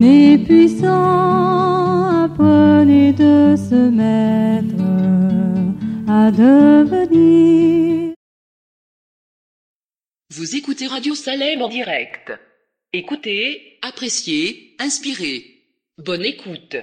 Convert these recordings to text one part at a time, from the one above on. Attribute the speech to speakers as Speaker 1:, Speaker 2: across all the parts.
Speaker 1: Les puissants, apprenez de se mettre à devenir.
Speaker 2: Vous écoutez Radio Salem en direct. Écoutez, appréciez, inspirez. Bonne écoute.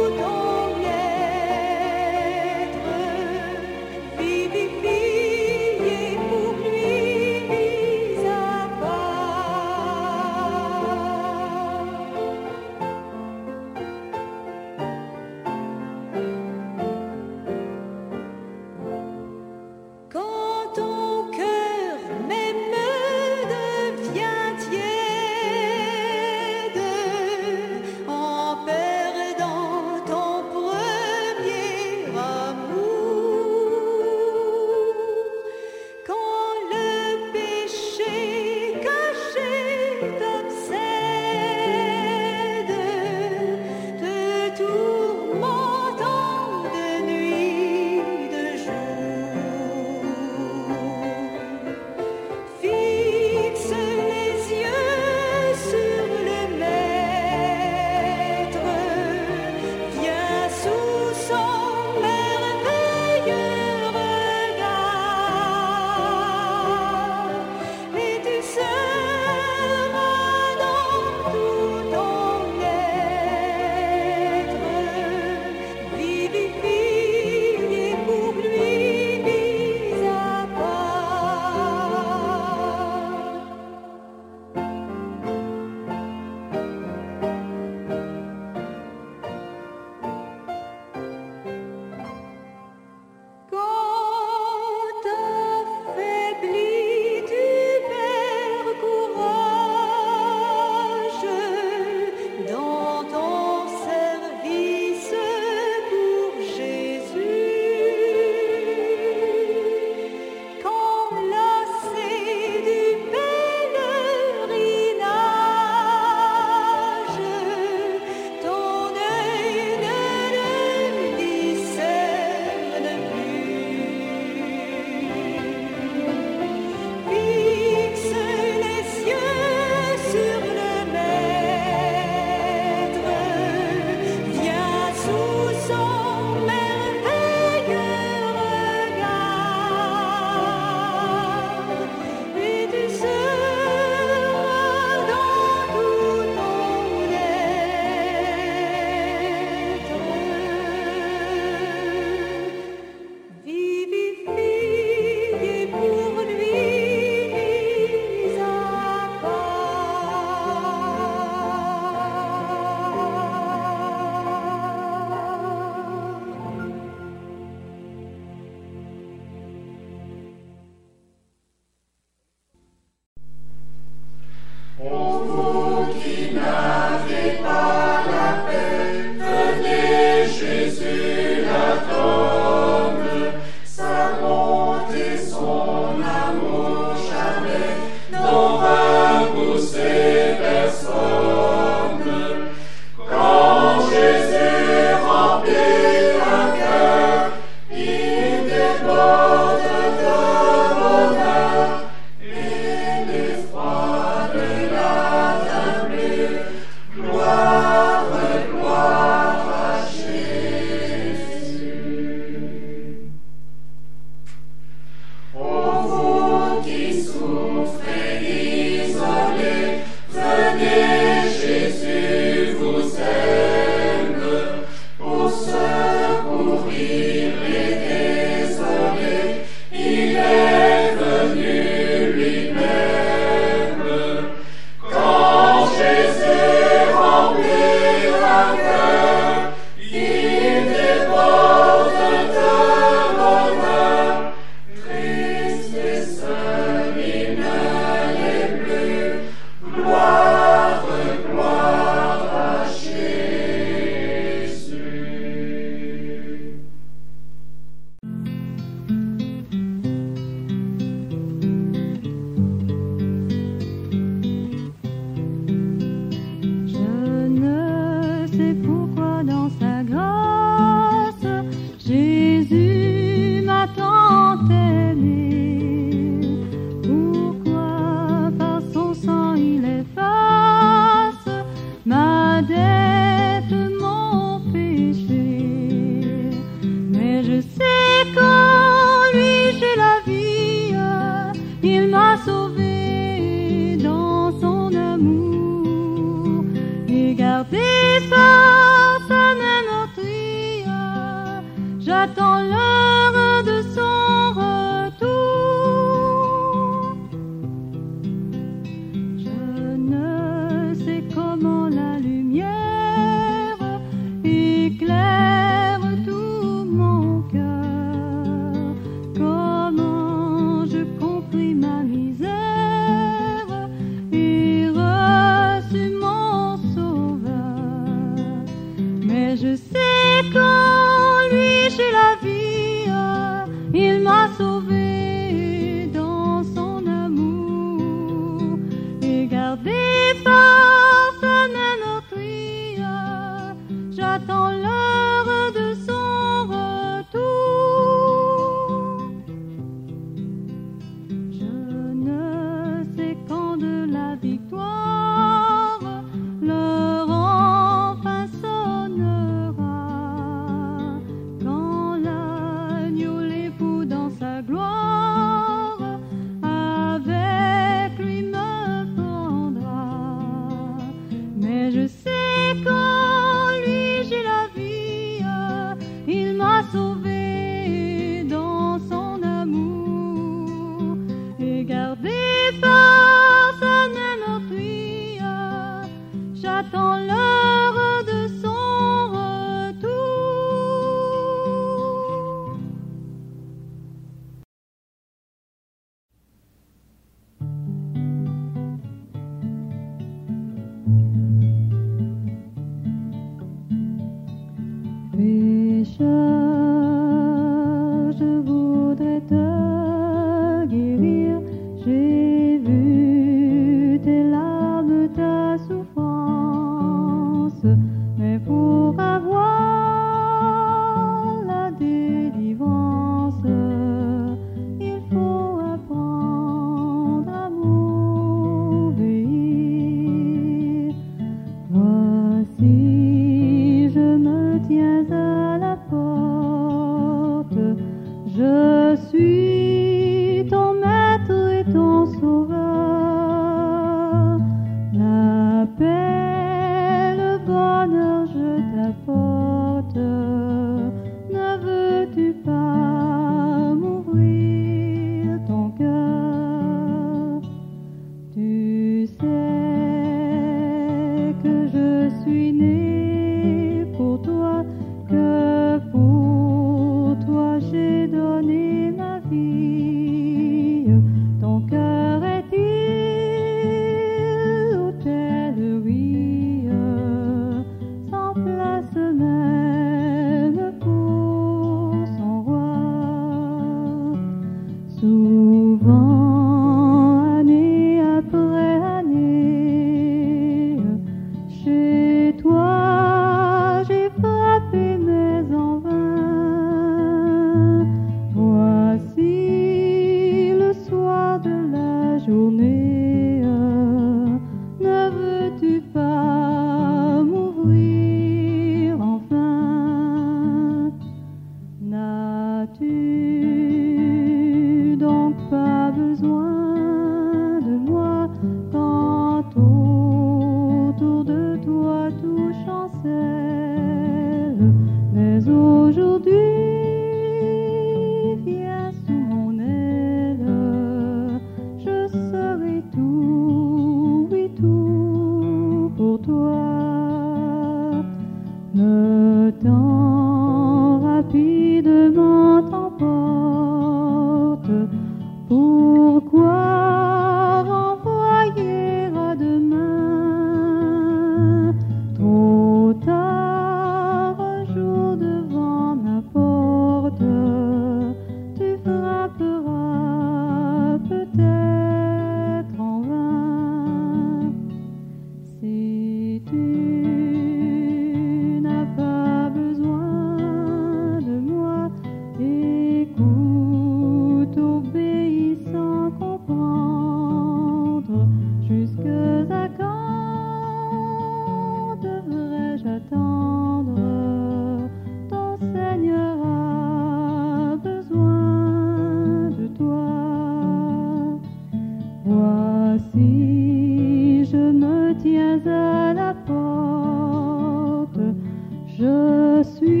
Speaker 1: Je suis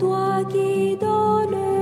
Speaker 1: toi
Speaker 3: qui donnes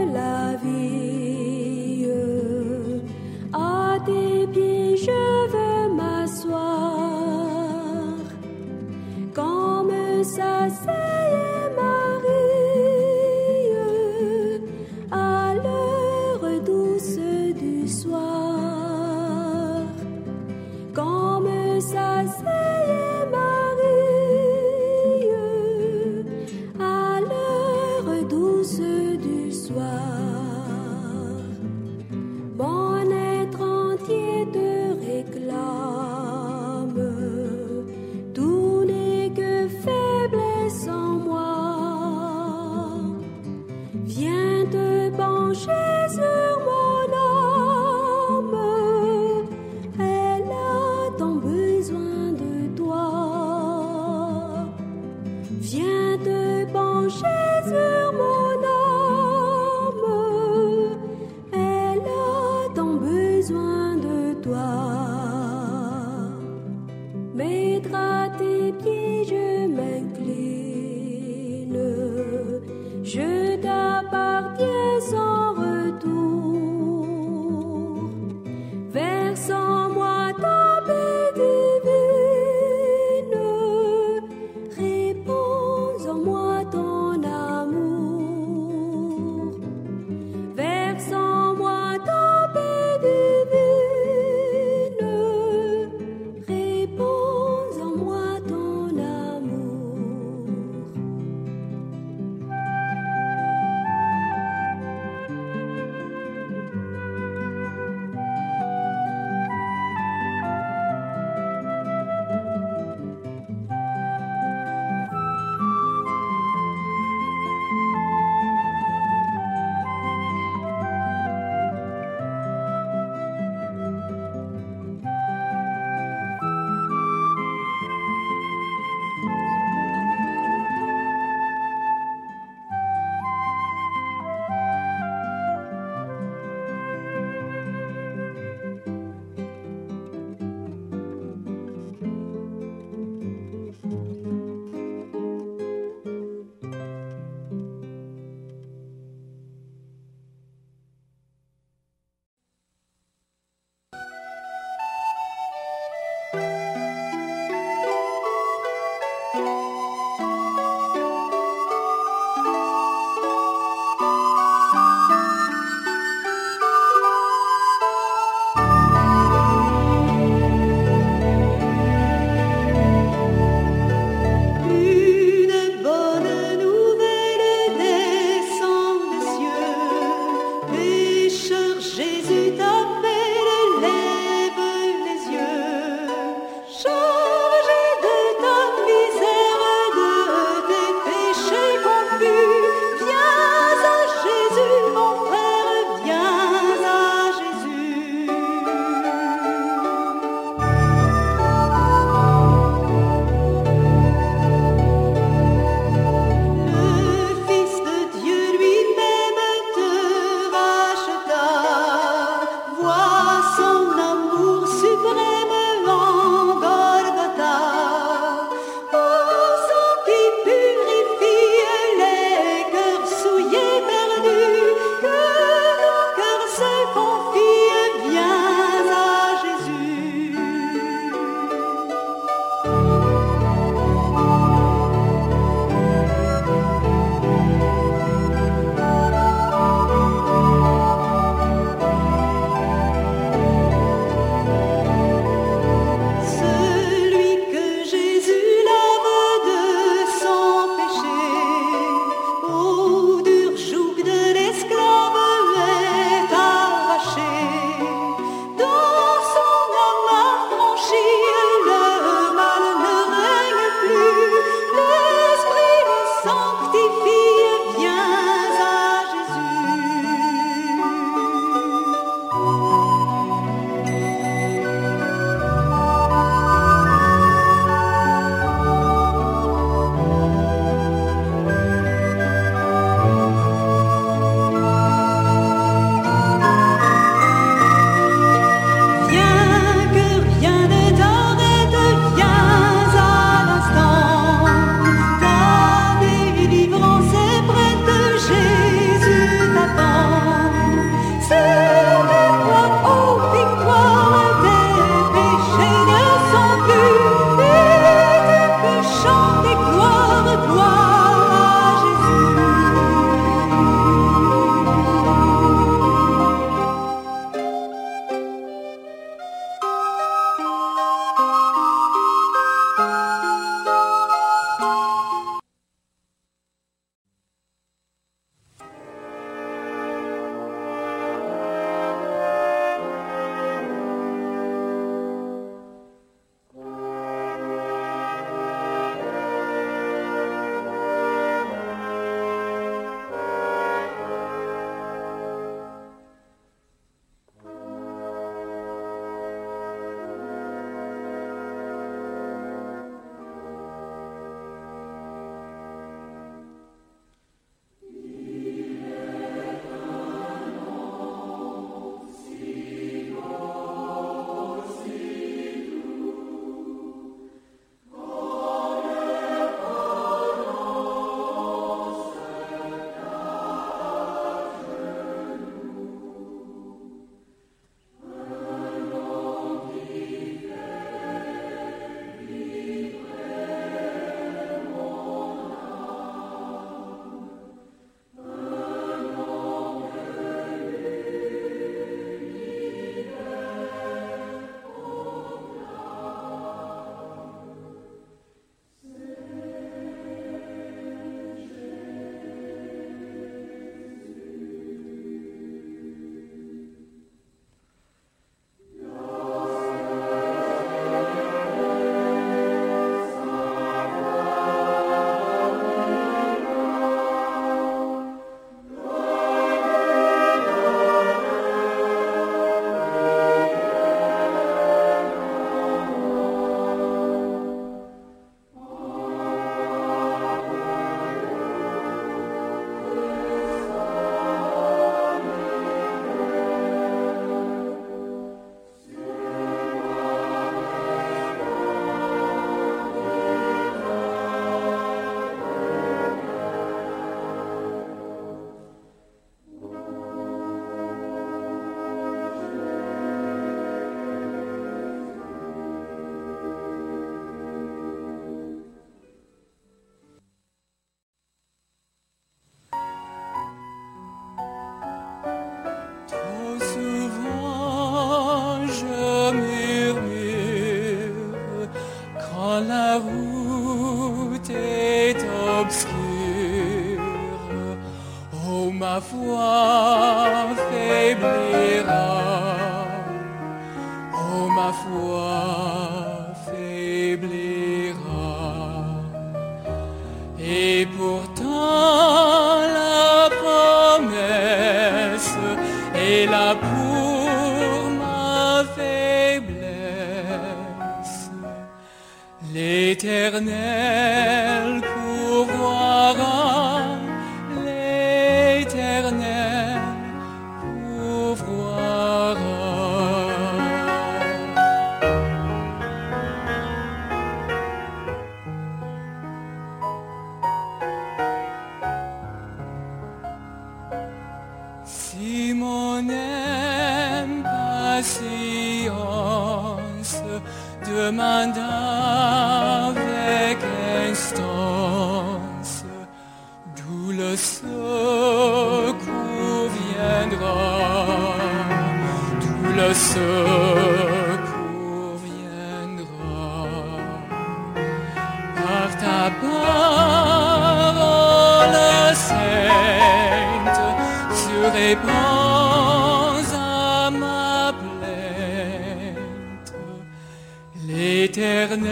Speaker 3: L'éternel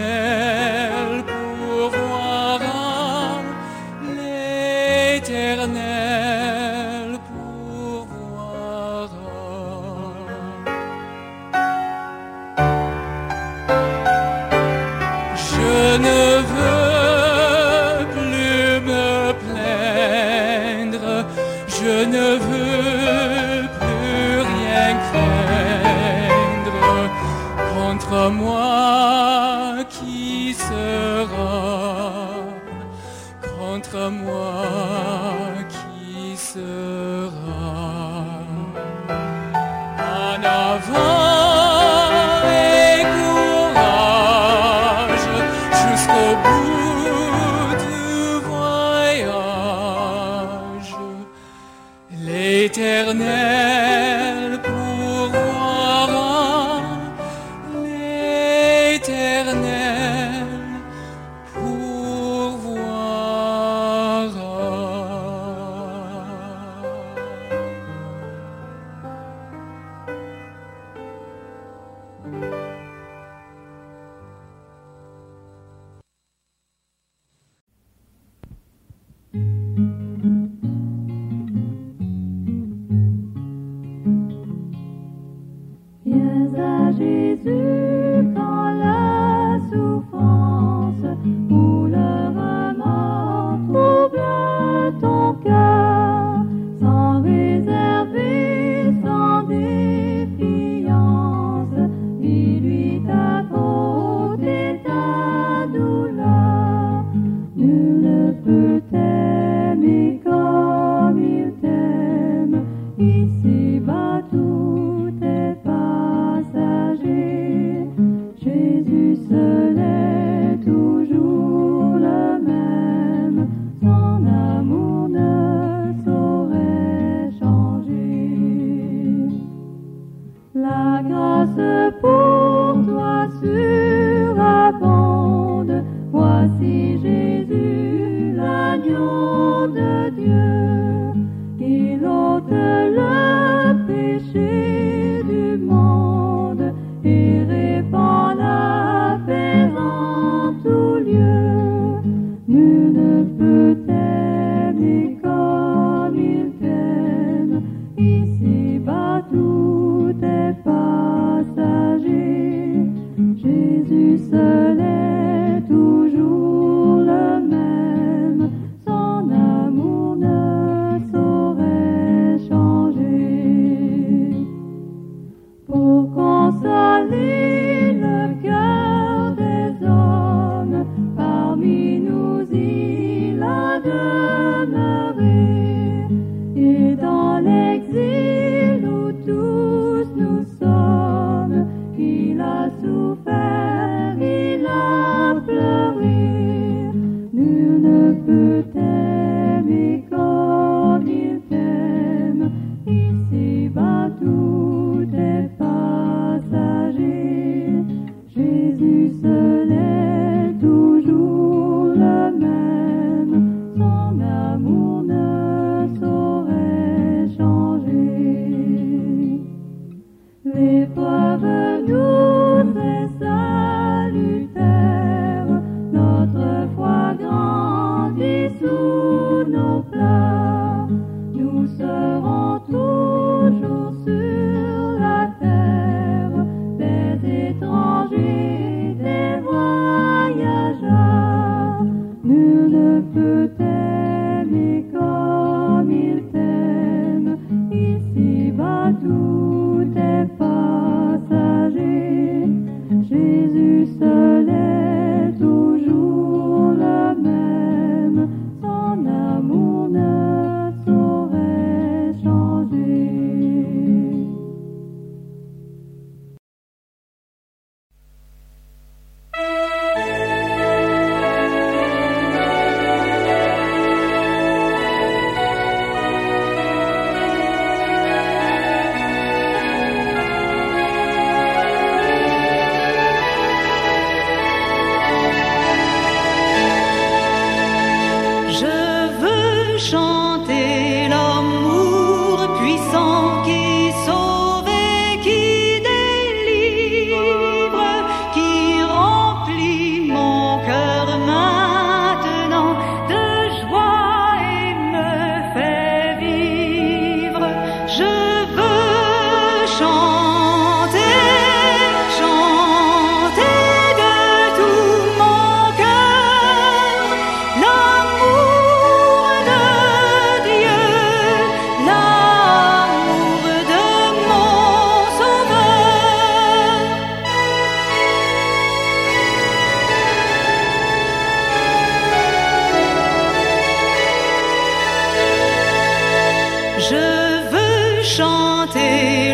Speaker 4: je veux
Speaker 1: chanter.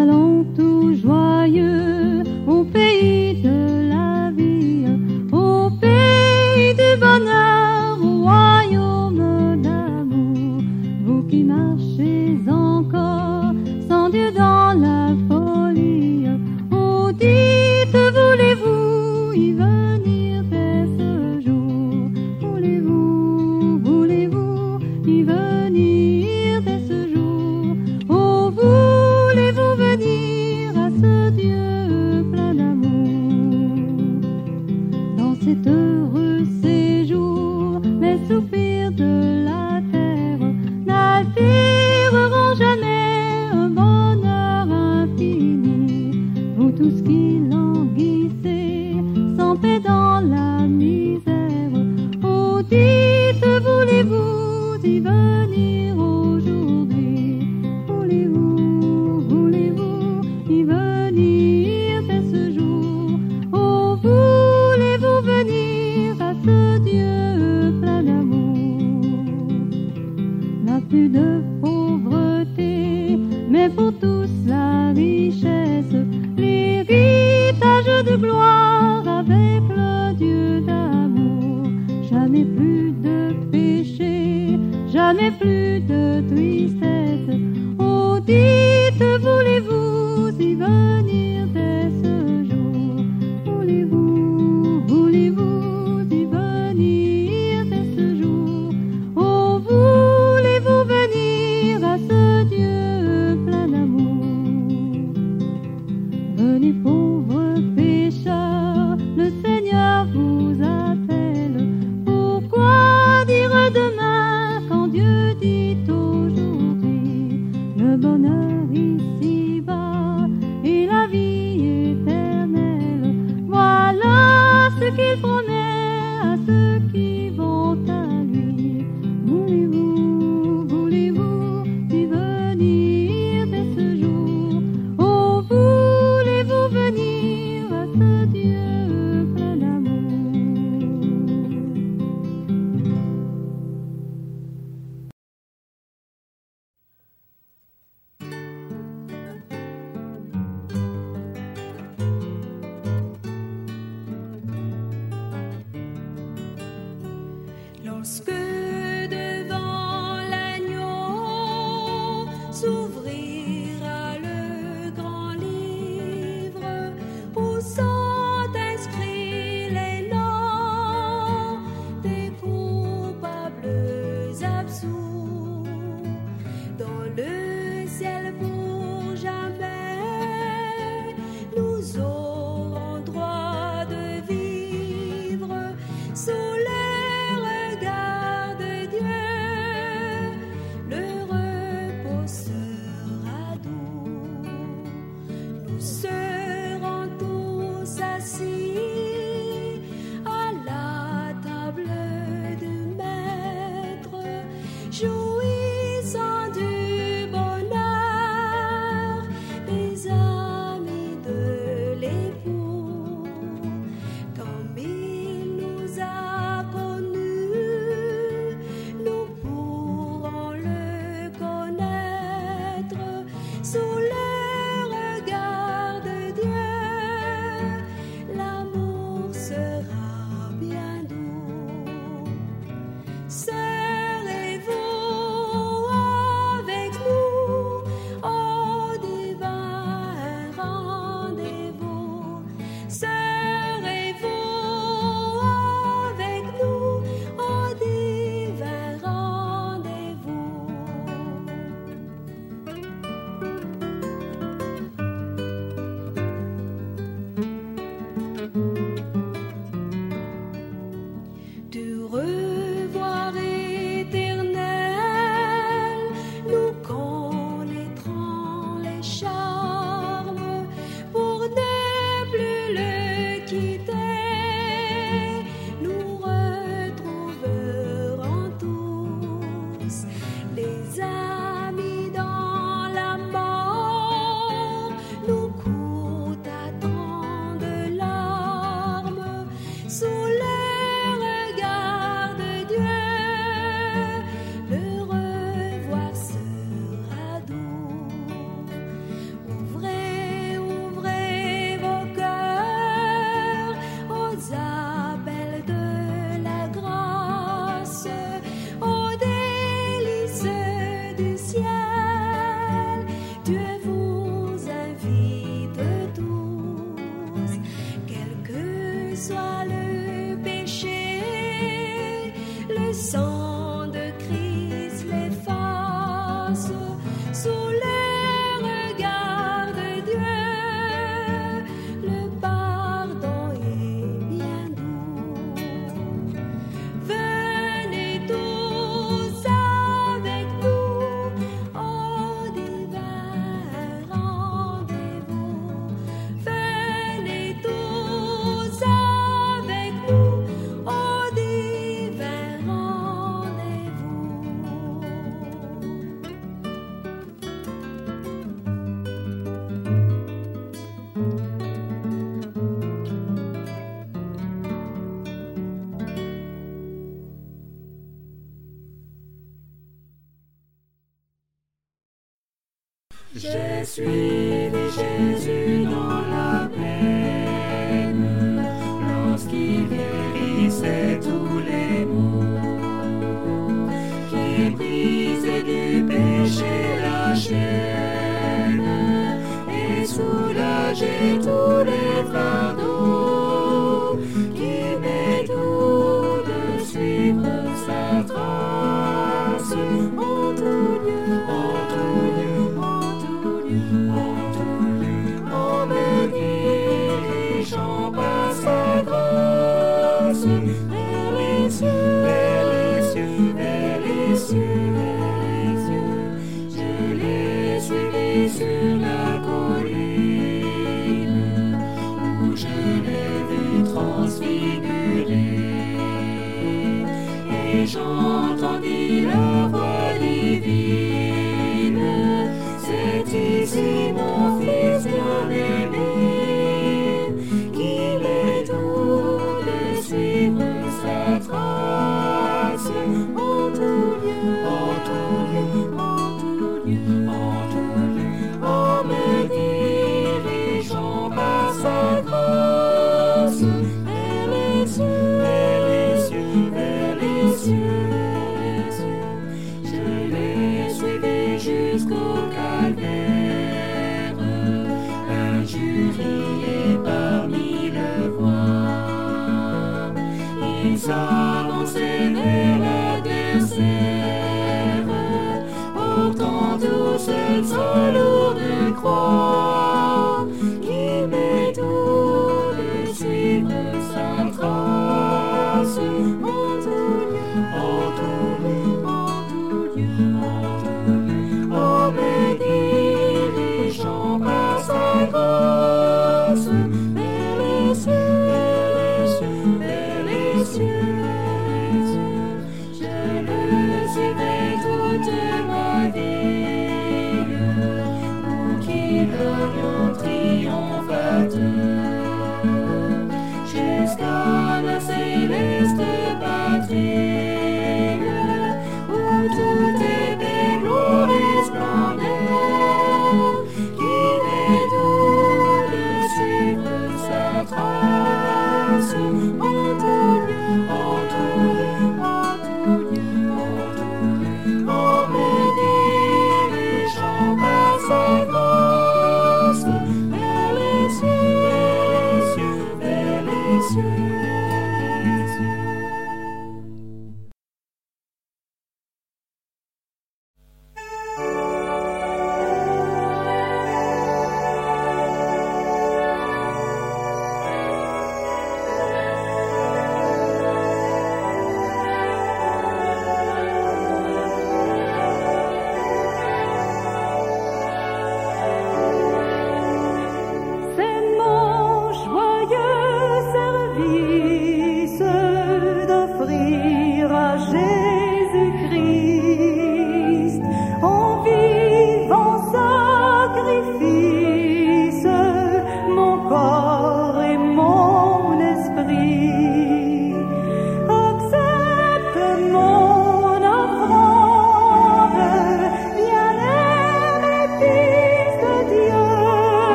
Speaker 1: Allons tout joyeux.